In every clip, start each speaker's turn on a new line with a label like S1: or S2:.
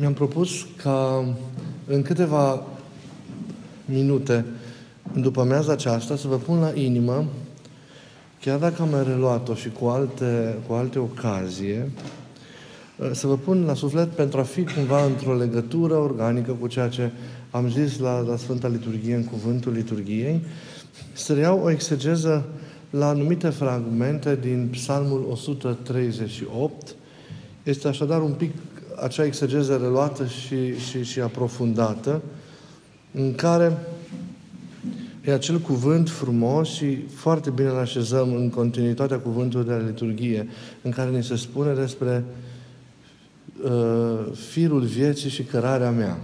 S1: mi-am propus ca în câteva minute după meaza aceasta să vă pun la inimă, chiar dacă am mai reluat-o și cu alte, cu alte ocazie, să vă pun la suflet pentru a fi cumva într-o legătură organică cu ceea ce am zis la, la Sfânta Liturghie, în cuvântul liturgiei, să reiau o exegeză la anumite fragmente din Psalmul 138. Este așadar un pic acea exegeză reluată și, și, și aprofundată, în care e acel cuvânt frumos și foarte bine îl așezăm în continuitatea cuvântului de la liturghie, în care ne se spune despre uh, firul vieții și cărarea mea.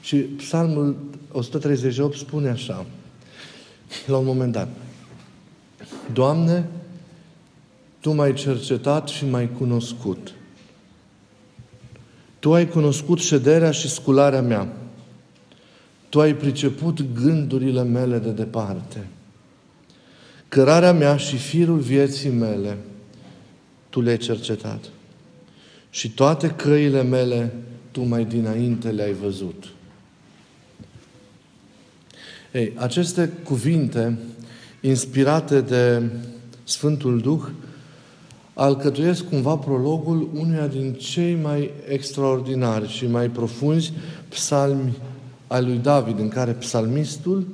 S1: Și psalmul 138 spune așa, la un moment dat, Doamne, Tu m-ai cercetat și m-ai cunoscut. Tu ai cunoscut șederea și scularea mea. Tu ai priceput gândurile mele de departe. Cărarea mea și firul vieții mele, Tu le-ai cercetat. Și toate căile mele, Tu mai dinainte le-ai văzut. Ei, aceste cuvinte, inspirate de Sfântul Duh, alcătuiesc cumva prologul unuia din cei mai extraordinari și mai profunzi psalmi ai lui David, în care psalmistul,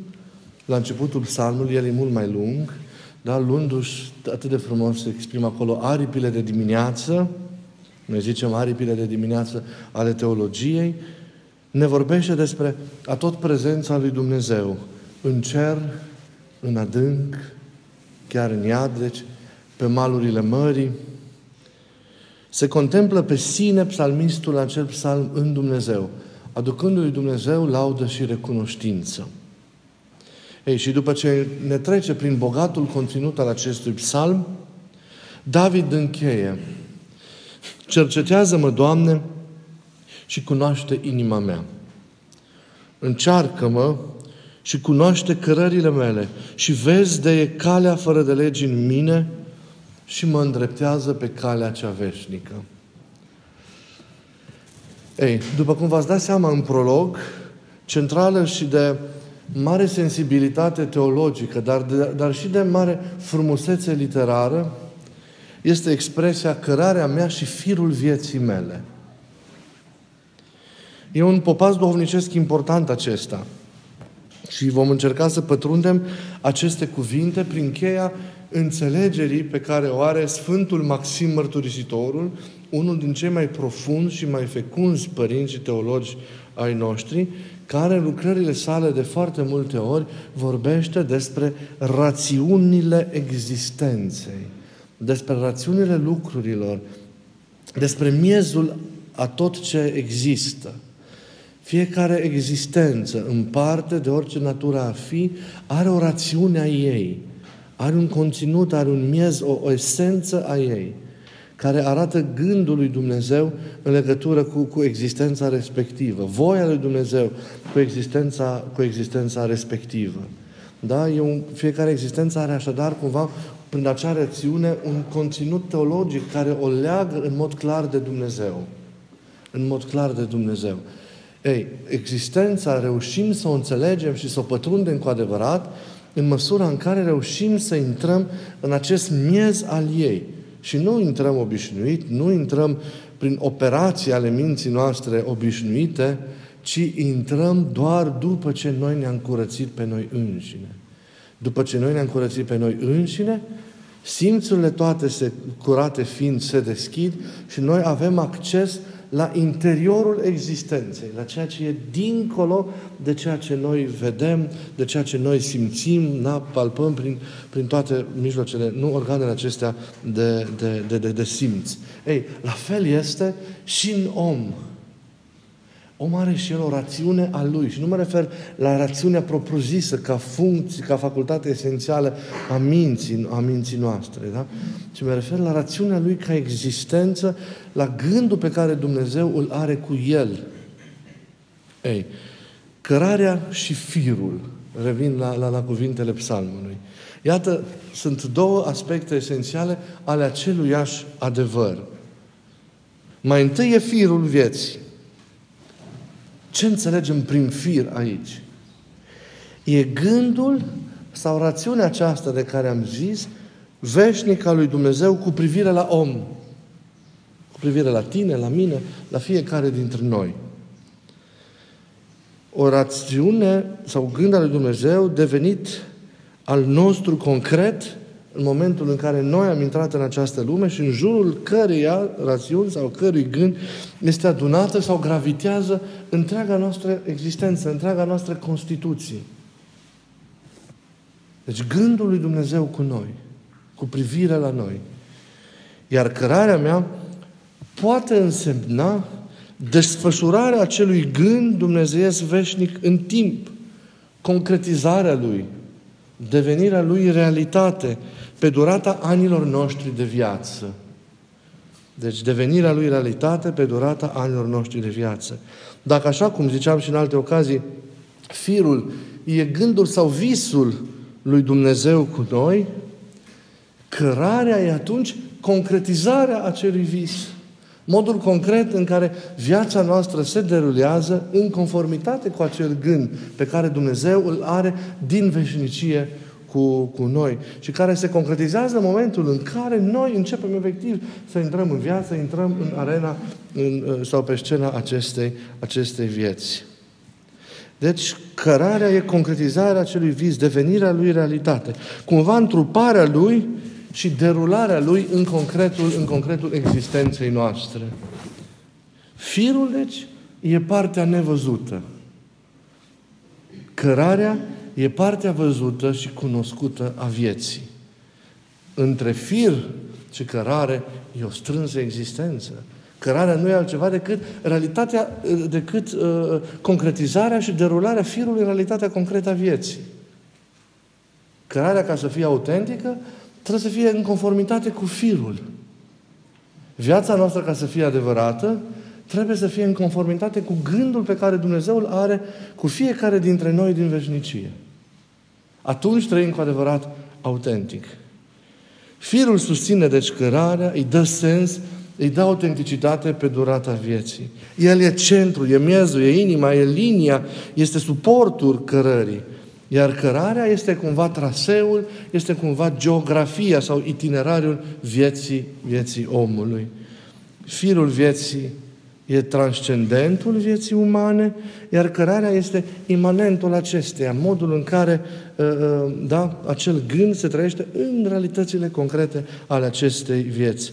S1: la începutul psalmului, el e mult mai lung, dar luându-și atât de frumos se exprimă acolo aripile de dimineață, noi zicem aripile de dimineață ale teologiei, ne vorbește despre a tot prezența lui Dumnezeu, în cer, în adânc, chiar în iad, deci pe malurile mării. Se contemplă pe sine psalmistul acel psalm în Dumnezeu, aducându-i Dumnezeu laudă și recunoștință. Ei, și după ce ne trece prin bogatul conținut al acestui psalm, David încheie. Cercetează-mă, Doamne, și cunoaște inima mea. Încearcă-mă și cunoaște cărările mele și vezi de e calea fără de legi în mine și mă îndreptează pe calea cea veșnică. Ei, după cum v-ați dat seama în prolog, centrală și de mare sensibilitate teologică, dar, de, dar și de mare frumusețe literară, este expresia cărarea mea și firul vieții mele. E un popaz duhovnicesc important acesta. Și vom încerca să pătrundem aceste cuvinte prin cheia înțelegerii pe care o are Sfântul Maxim Mărturisitorul, unul din cei mai profunzi și mai fecunzi părinți și teologi ai noștri, care în lucrările sale de foarte multe ori vorbește despre rațiunile existenței, despre rațiunile lucrurilor, despre miezul a tot ce există. Fiecare existență, în parte de orice natură a fi, are o rațiune a ei, are un conținut, are un miez, o, o esență a ei, care arată gândul lui Dumnezeu în legătură cu, cu existența respectivă, voia lui Dumnezeu cu existența, cu existența respectivă. Da? E un, fiecare existență are așadar cumva prin acea rațiune un conținut teologic care o leagă în mod clar de Dumnezeu. În mod clar de Dumnezeu. Ei, existența reușim să o înțelegem și să o pătrundem cu adevărat în măsura în care reușim să intrăm în acest miez al ei. Și nu intrăm obișnuit, nu intrăm prin operații ale minții noastre obișnuite, ci intrăm doar după ce noi ne-am curățit pe noi înșine. După ce noi ne-am curățit pe noi înșine, simțurile toate se, curate fiind se deschid și noi avem acces la interiorul existenței, la ceea ce e dincolo de ceea ce noi vedem, de ceea ce noi simțim, na, palpăm prin, prin toate mijloacele, nu organele acestea de, de, de, de, de simț. Ei, la fel este și în om. Om are și el o rațiune a lui. Și nu mă refer la rațiunea propriu-zisă ca funcție, ca facultate esențială a minții, a minții noastre, da? Ci mă refer la rațiunea lui ca existență, la gândul pe care Dumnezeu îl are cu el. Ei, cărarea și firul, revin la, la, la cuvintele psalmului. Iată, sunt două aspecte esențiale ale aceluiași adevăr. Mai întâi e firul vieții. Ce înțelegem prin fir aici? E gândul sau rațiunea aceasta de care am zis, veșnic al lui Dumnezeu cu privire la om. Cu privire la tine, la mine, la fiecare dintre noi. O rațiune sau gând al lui Dumnezeu devenit al nostru concret în momentul în care noi am intrat în această lume și în jurul căreia rațiuni sau cărui gând este adunată sau gravitează întreaga noastră existență, întreaga noastră constituție. Deci gândul lui Dumnezeu cu noi, cu privire la noi. Iar cărarea mea poate însemna desfășurarea acelui gând dumnezeiesc veșnic în timp, concretizarea lui, devenirea lui realitate pe durata anilor noștri de viață. Deci devenirea lui realitate pe durata anilor noștri de viață. Dacă așa cum ziceam și în alte ocazii, firul e gândul sau visul lui Dumnezeu cu noi, cărarea e atunci concretizarea acelui vis. Modul concret în care viața noastră se derulează în conformitate cu acel gând pe care Dumnezeu îl are din veșnicie cu, cu noi și care se concretizează în momentul în care noi începem efectiv să intrăm în viață, intrăm în arena în, sau pe scena acestei, acestei vieți. Deci, cărarea e concretizarea acelui vis, devenirea lui realitate. Cumva întruparea lui și derularea lui în concretul, în concretul existenței noastre. Firul, deci, e partea nevăzută. Cărarea e partea văzută și cunoscută a vieții. Între fir și cărare e o strânsă existență. Cărarea nu e altceva decât realitatea, decât uh, concretizarea și derularea firului în realitatea concretă a vieții. Cărarea, ca să fie autentică, trebuie să fie în conformitate cu firul. Viața noastră, ca să fie adevărată, trebuie să fie în conformitate cu gândul pe care Dumnezeu îl are cu fiecare dintre noi din veșnicie. Atunci trăim cu adevărat autentic. Firul susține deci cărarea, îi dă sens, îi dă autenticitate pe durata vieții. El e centru, e miezul, e inima, e linia, este suportul cărării. Iar cărarea este cumva traseul, este cumva geografia sau itinerariul vieții, vieții omului. Firul vieții e transcendentul vieții umane, iar cărarea este imanentul acesteia, modul în care uh, uh, da, acel gând se trăiește în realitățile concrete ale acestei vieți.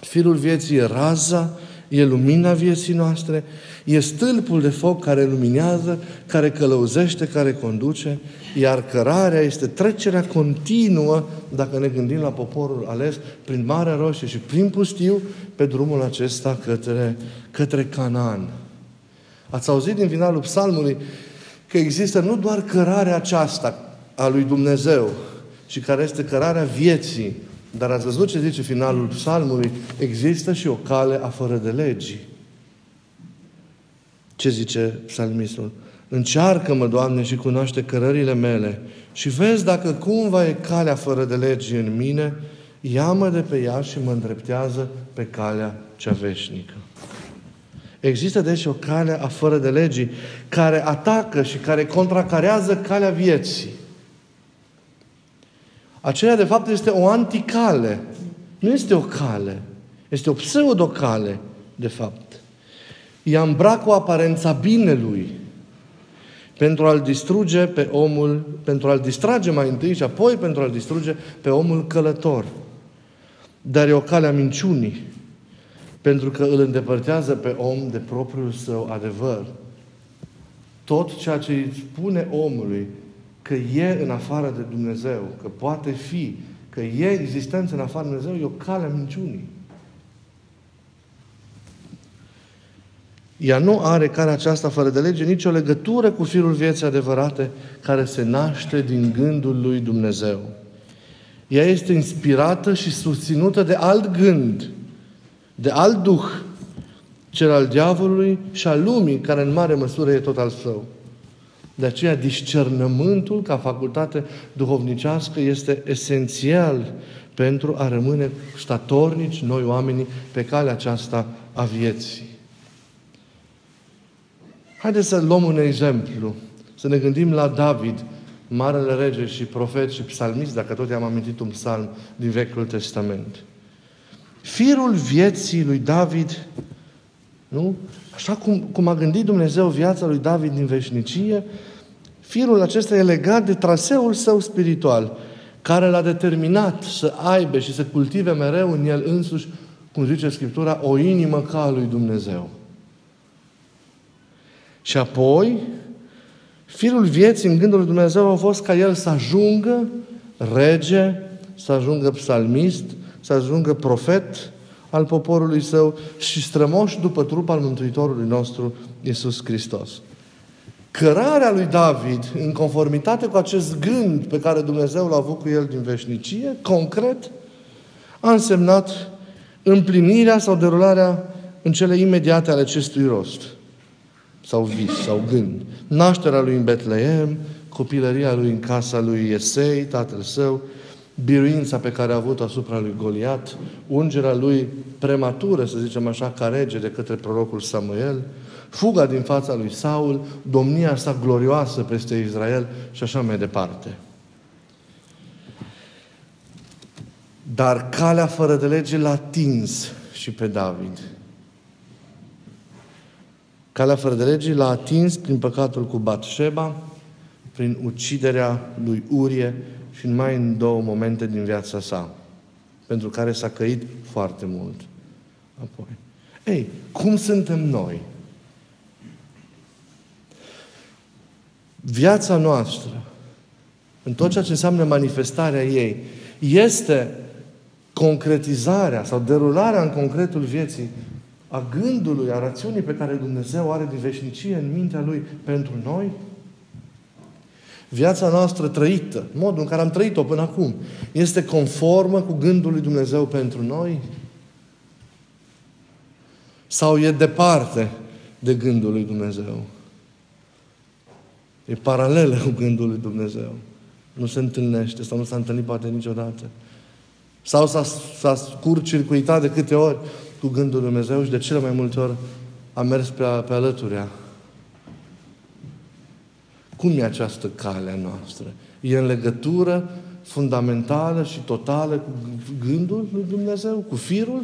S1: Firul vieții e raza, e lumina vieții noastre, e stâlpul de foc care luminează, care călăuzește, care conduce, iar cărarea este trecerea continuă, dacă ne gândim la poporul ales, prin Marea Roșie și prin pustiu, pe drumul acesta către, către Canaan. Ați auzit din finalul psalmului că există nu doar cărarea aceasta a lui Dumnezeu, ci care este cărarea vieții, dar ați văzut ce zice finalul psalmului? Există și o cale a fără de legii. Ce zice psalmistul? Încearcă-mă, Doamne, și cunoaște cărările mele și vezi dacă cumva e calea fără de legi în mine, ia-mă de pe ea și mă îndreptează pe calea cea veșnică. Există deci o cale a fără de legii care atacă și care contracarează calea vieții. Aceea, de fapt, este o anticale. Nu este o cale. Este o pseudocale, de fapt. Ea îmbracă o aparența binelui pentru a-l distruge pe omul, pentru a-l distrage mai întâi și apoi pentru a-l distruge pe omul călător. Dar e o cale a minciunii, pentru că îl îndepărtează pe om de propriul său adevăr. Tot ceea ce îi spune omului că e în afară de Dumnezeu, că poate fi, că e existență în afară de Dumnezeu, e o cale a minciunii. Ea nu are calea aceasta fără de lege nicio legătură cu firul vieții adevărate care se naște din gândul lui Dumnezeu. Ea este inspirată și susținută de alt gând, de alt duh, cel al diavolului și al lumii, care în mare măsură e tot al său. De aceea, discernământul ca facultate duhovnicească este esențial pentru a rămâne statornici noi oamenii pe calea aceasta a vieții. Haideți să luăm un exemplu. Să ne gândim la David, marele rege și profet și psalmist, dacă tot i-am amintit un psalm din Vechiul Testament. Firul vieții lui David, nu? Așa cum, cum a gândit Dumnezeu viața lui David din veșnicie, firul acesta e legat de traseul său spiritual, care l-a determinat să aibă și să cultive mereu în el însuși, cum zice Scriptura, o inimă ca a lui Dumnezeu. Și apoi, firul vieții în gândul lui Dumnezeu a fost ca el să ajungă rege, să ajungă psalmist, să ajungă profet al poporului său și strămoș după trup al Mântuitorului nostru, Isus Hristos. Cărarea lui David, în conformitate cu acest gând pe care Dumnezeu l-a avut cu el din veșnicie, concret, a însemnat împlinirea sau derularea în cele imediate ale acestui rost sau vis, sau gând. Nașterea lui în Betleem, copilăria lui în casa lui Iesei, tatăl său, biruința pe care a avut asupra lui Goliat, ungerea lui prematură, să zicem așa, ca rege de către prorocul Samuel, fuga din fața lui Saul, domnia sa glorioasă peste Israel și așa mai departe. Dar calea fără de lege l-a atins și pe David. Calea fără de lege l-a atins prin păcatul cu Batșeba, prin uciderea lui Urie și mai în două momente din viața sa, pentru care s-a căit foarte mult. Apoi. Ei, cum suntem noi? Viața noastră, în tot ceea ce înseamnă manifestarea ei, este concretizarea sau derularea în concretul vieții a gândului, a rațiunii pe care Dumnezeu are de veșnicie în mintea Lui pentru noi? Viața noastră trăită, modul în care am trăit-o până acum, este conformă cu gândul lui Dumnezeu pentru noi? Sau e departe de gândul lui Dumnezeu? E paralelă cu gândul lui Dumnezeu. Nu se întâlnește sau nu s-a întâlnit poate niciodată. Sau s-a, s-a scurt circuitat de câte ori cu gândul lui Dumnezeu și de cele mai multe ori a mers pe, pe alăturea. Cum e această cale a noastră? E în legătură fundamentală și totală cu gândul lui Dumnezeu, cu firul?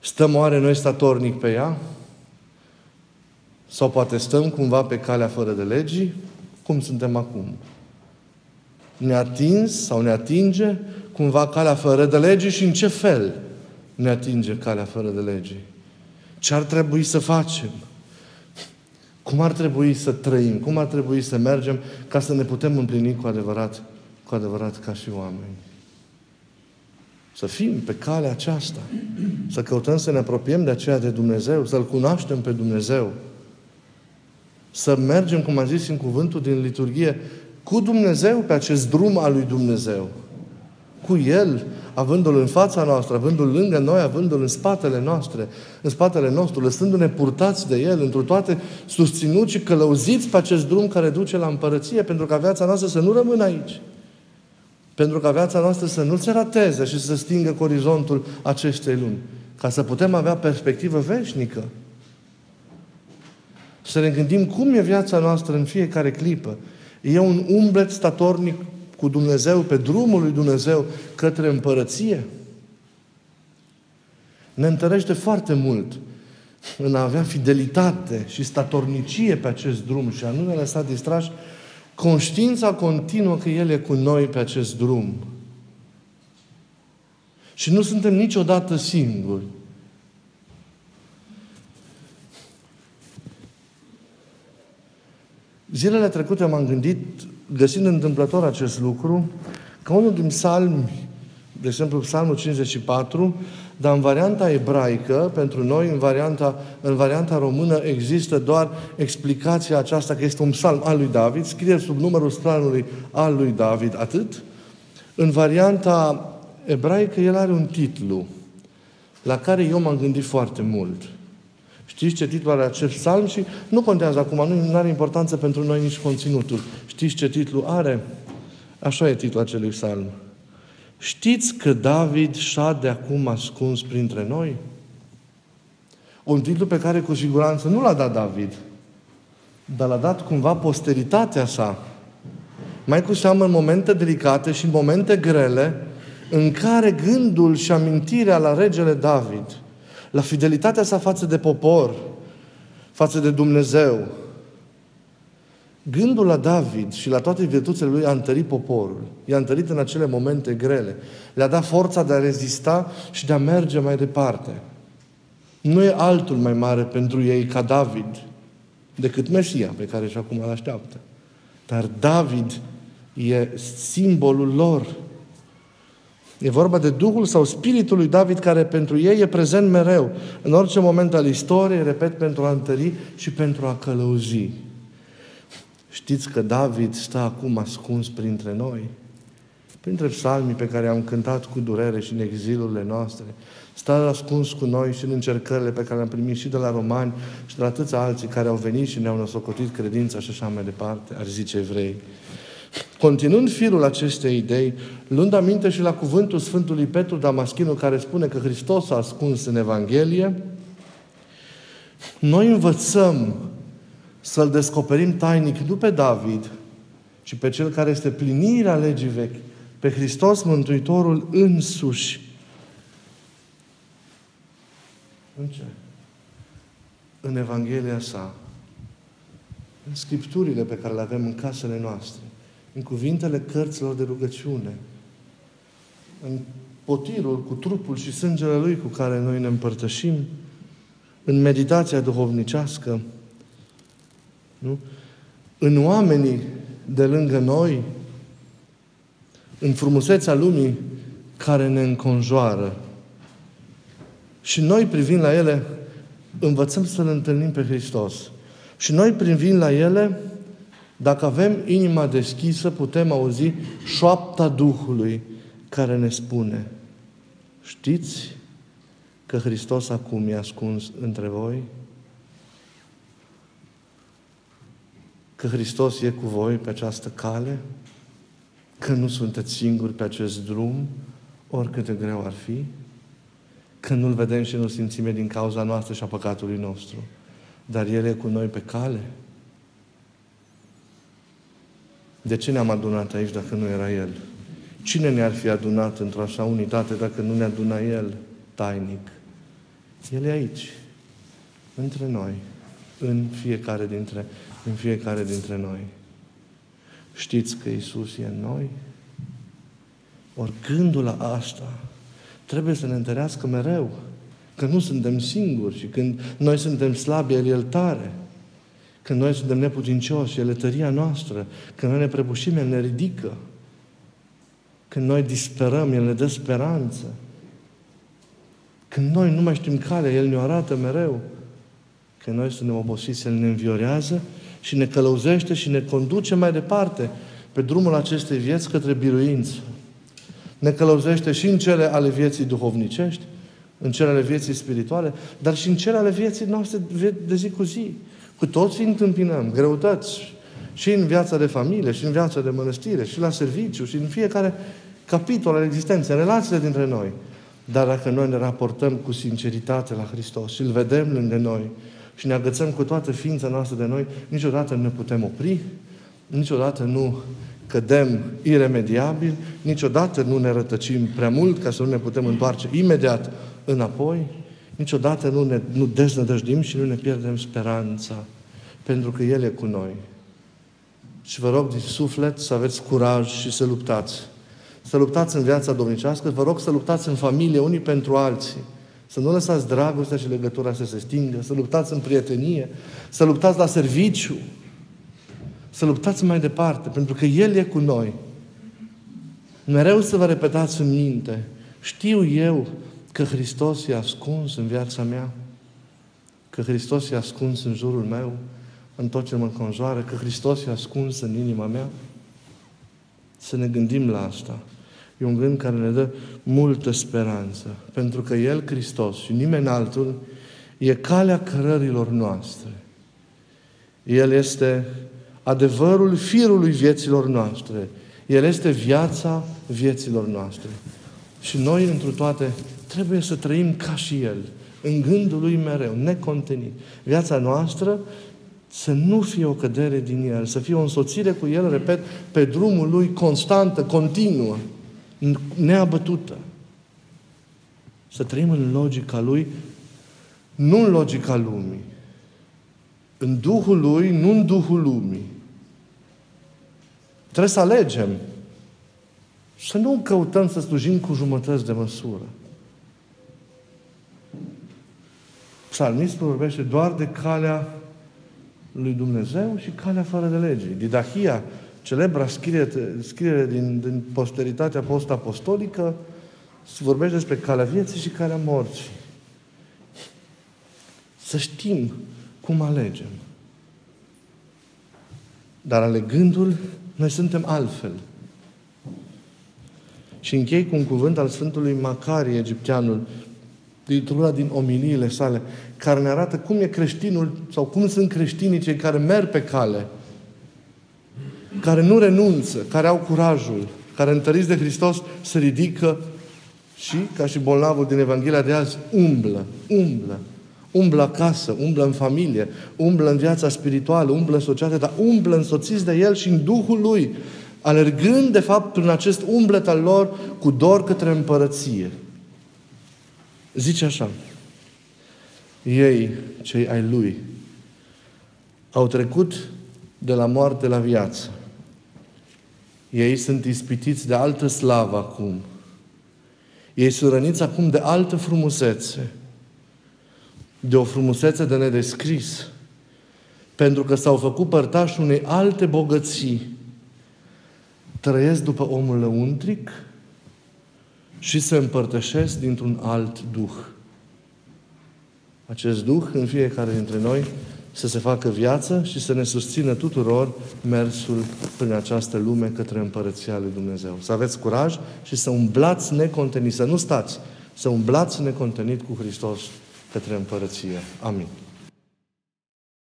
S1: Stăm oare noi statornic pe ea? Sau poate stăm cumva pe calea fără de legii? Cum suntem acum? Ne atins sau ne atinge cumva calea fără de lege și în ce fel ne atinge calea fără de lege? Ce ar trebui să facem? Cum ar trebui să trăim? Cum ar trebui să mergem ca să ne putem împlini cu adevărat, cu adevărat ca și oameni? Să fim pe calea aceasta. Să căutăm să ne apropiem de aceea de Dumnezeu, să-L cunoaștem pe Dumnezeu. Să mergem, cum am zis în cuvântul din liturghie, cu Dumnezeu pe acest drum al lui Dumnezeu cu El, avându-L în fața noastră, avându-L lângă noi, avându-L în spatele noastre, în spatele nostru, lăsându-ne purtați de El, într toate susținuți și călăuziți pe acest drum care duce la împărăție, pentru ca viața noastră să nu rămână aici. Pentru ca viața noastră să nu se rateze și să stingă cu orizontul acestei lumi. Ca să putem avea perspectivă veșnică. Să ne gândim cum e viața noastră în fiecare clipă. E un umblet statornic cu Dumnezeu, pe drumul lui Dumnezeu către împărăție, ne întărește foarte mult în a avea fidelitate și statornicie pe acest drum și a nu ne lăsa distrași conștiința continuă că El e cu noi pe acest drum. Și nu suntem niciodată singuri. Zilele trecute m-am gândit găsind întâmplător acest lucru, că unul din psalmi, de exemplu psalmul 54, dar în varianta ebraică, pentru noi, în varianta, în varianta română, există doar explicația aceasta că este un psalm al lui David, scrie sub numărul psalmului al lui David, atât. În varianta ebraică, el are un titlu, la care eu m-am gândit foarte mult. Știți ce titlu are acest psalm și nu contează acum, nu are importanță pentru noi nici conținutul. Știți ce titlu are? Așa e titlul acelui psalm. Știți că David șade acum ascuns printre noi? Un titlu pe care cu siguranță nu l-a dat David, dar l-a dat cumva posteritatea sa. Mai cu seamă în momente delicate și în momente grele, în care gândul și amintirea la regele David, la fidelitatea sa față de popor, față de Dumnezeu, Gândul la David și la toate virtuțile lui a întărit poporul. I-a întărit în acele momente grele. Le-a dat forța de a rezista și de a merge mai departe. Nu e altul mai mare pentru ei ca David decât Mesia pe care și acum îl așteaptă. Dar David e simbolul lor. E vorba de Duhul sau Spiritul lui David care pentru ei e prezent mereu, în orice moment al istoriei, repet, pentru a întări și pentru a călăuzi. Știți că David stă acum ascuns printre noi? Printre psalmii pe care am cântat cu durere și în exilurile noastre. Stă ascuns cu noi și în încercările pe care le-am primit și de la romani și de la atâția alții care au venit și ne-au năsocotit credința și așa mai departe, ar zice evrei. Continuând firul acestei idei, luând aminte și la cuvântul Sfântului Petru Damaschinu care spune că Hristos a ascuns în Evanghelie, noi învățăm să-L descoperim tainic nu pe David, ci pe Cel care este plinirea legii vechi, pe Hristos Mântuitorul însuși. În ce? În Evanghelia sa, în Scripturile pe care le avem în casele noastre, în cuvintele cărților de rugăciune, în potirul cu trupul și sângele Lui cu care noi ne împărtășim, în meditația duhovnicească, nu? În oamenii de lângă noi, în frumusețea lumii care ne înconjoară. Și noi privind la ele, învățăm să-L întâlnim pe Hristos. Și noi privind la ele, dacă avem inima deschisă, putem auzi șoapta Duhului care ne spune știți că Hristos acum e ascuns între voi? că Hristos e cu voi pe această cale, că nu sunteți singuri pe acest drum, oricât de greu ar fi, că nu-L vedem și nu simțim din cauza noastră și a păcatului nostru, dar El e cu noi pe cale. De ce ne-am adunat aici dacă nu era El? Cine ne-ar fi adunat într-o așa unitate dacă nu ne aduna El tainic? El e aici, între noi, în fiecare dintre în fiecare dintre noi. Știți că Isus e în noi? Ori gândul la asta trebuie să ne întărească mereu. Că nu suntem singuri și când noi suntem slabi, El e tare. Când noi suntem neputincioși, El e tăria noastră. Când noi ne prăbușim, El ne ridică. Când noi disperăm, El ne dă speranță. Când noi nu mai știm calea, El ne arată mereu. Când noi suntem obosiți, El ne înviorează și ne călăuzește și ne conduce mai departe pe drumul acestei vieți către biruință. Ne călăuzește și în cele ale vieții duhovnicești, în cele ale vieții spirituale, dar și în cele ale vieții noastre de zi cu zi. Cu toții întâmpinăm greutăți și în viața de familie, și în viața de mănăstire, și la serviciu, și în fiecare capitol al existenței, în relațiile dintre noi. Dar dacă noi ne raportăm cu sinceritate la Hristos și îl vedem lângă noi, și ne agățăm cu toată ființa noastră de noi, niciodată nu ne putem opri, niciodată nu cădem iremediabil, niciodată nu ne rătăcim prea mult ca să nu ne putem întoarce imediat înapoi, niciodată nu ne nu deznădăjdim și nu ne pierdem speranța, pentru că El e cu noi. Și vă rog din suflet să aveți curaj și să luptați. Să luptați în viața domnicească, vă rog să luptați în familie unii pentru alții. Să nu lăsați dragostea și legătura să se stingă, să luptați în prietenie, să luptați la serviciu, să luptați mai departe, pentru că El e cu noi. Mereu să vă repetați în minte, știu eu că Hristos e ascuns în viața mea, că Hristos e ascuns în jurul meu, în tot ce mă înconjoară, că Hristos e ascuns în inima mea. Să ne gândim la asta. E un gând care ne dă multă speranță. Pentru că El, Hristos și nimeni altul, e calea cărărilor noastre. El este adevărul firului vieților noastre. El este viața vieților noastre. Și noi, întru toate, trebuie să trăim ca și El, în gândul Lui mereu, necontenit. Viața noastră să nu fie o cădere din El, să fie o însoțire cu El, repet, pe drumul Lui constantă, continuă, neabătută. Să trăim în logica Lui, nu în logica lumii. În Duhul Lui, nu în Duhul lumii. Trebuie să alegem. Să nu căutăm să slujim cu jumătăți de măsură. Psalmistul vorbește doar de calea lui Dumnezeu și calea fără de lege. Didahia, celebra scriere, scriere din, din posteritatea post-apostolică, se vorbește despre calea vieții și calea morții. Să știm cum alegem. Dar alegându-l, noi suntem altfel. Și închei cu un cuvânt al Sfântului Macarie, egipteanul, dintr-una din omiliile sale, care ne arată cum e creștinul sau cum sunt creștinii cei care merg pe cale, care nu renunță, care au curajul, care întăriți de Hristos se ridică și, ca și bolnavul din Evanghelia de azi, umblă, umblă. Umblă acasă, umblă în familie, umblă în viața spirituală, umblă în societate, dar umblă însoțiți de El și în Duhul Lui, alergând, de fapt, prin acest umblet al lor cu dor către împărăție. Zice așa, ei, cei ai Lui, au trecut de la moarte la viață. Ei sunt ispitiți de altă slavă acum. Ei sunt răniți acum de altă frumusețe. De o frumusețe de nedescris. Pentru că s-au făcut părtași unei alte bogății. Trăiesc după omul lăuntric și se împărtășesc dintr-un alt Duh. Acest Duh în fiecare dintre noi să se facă viață și să ne susțină tuturor mersul prin această lume către Împărăția Lui Dumnezeu. Să aveți curaj și să umblați necontenit, să nu stați, să umblați necontenit cu Hristos către Împărăție. Amin.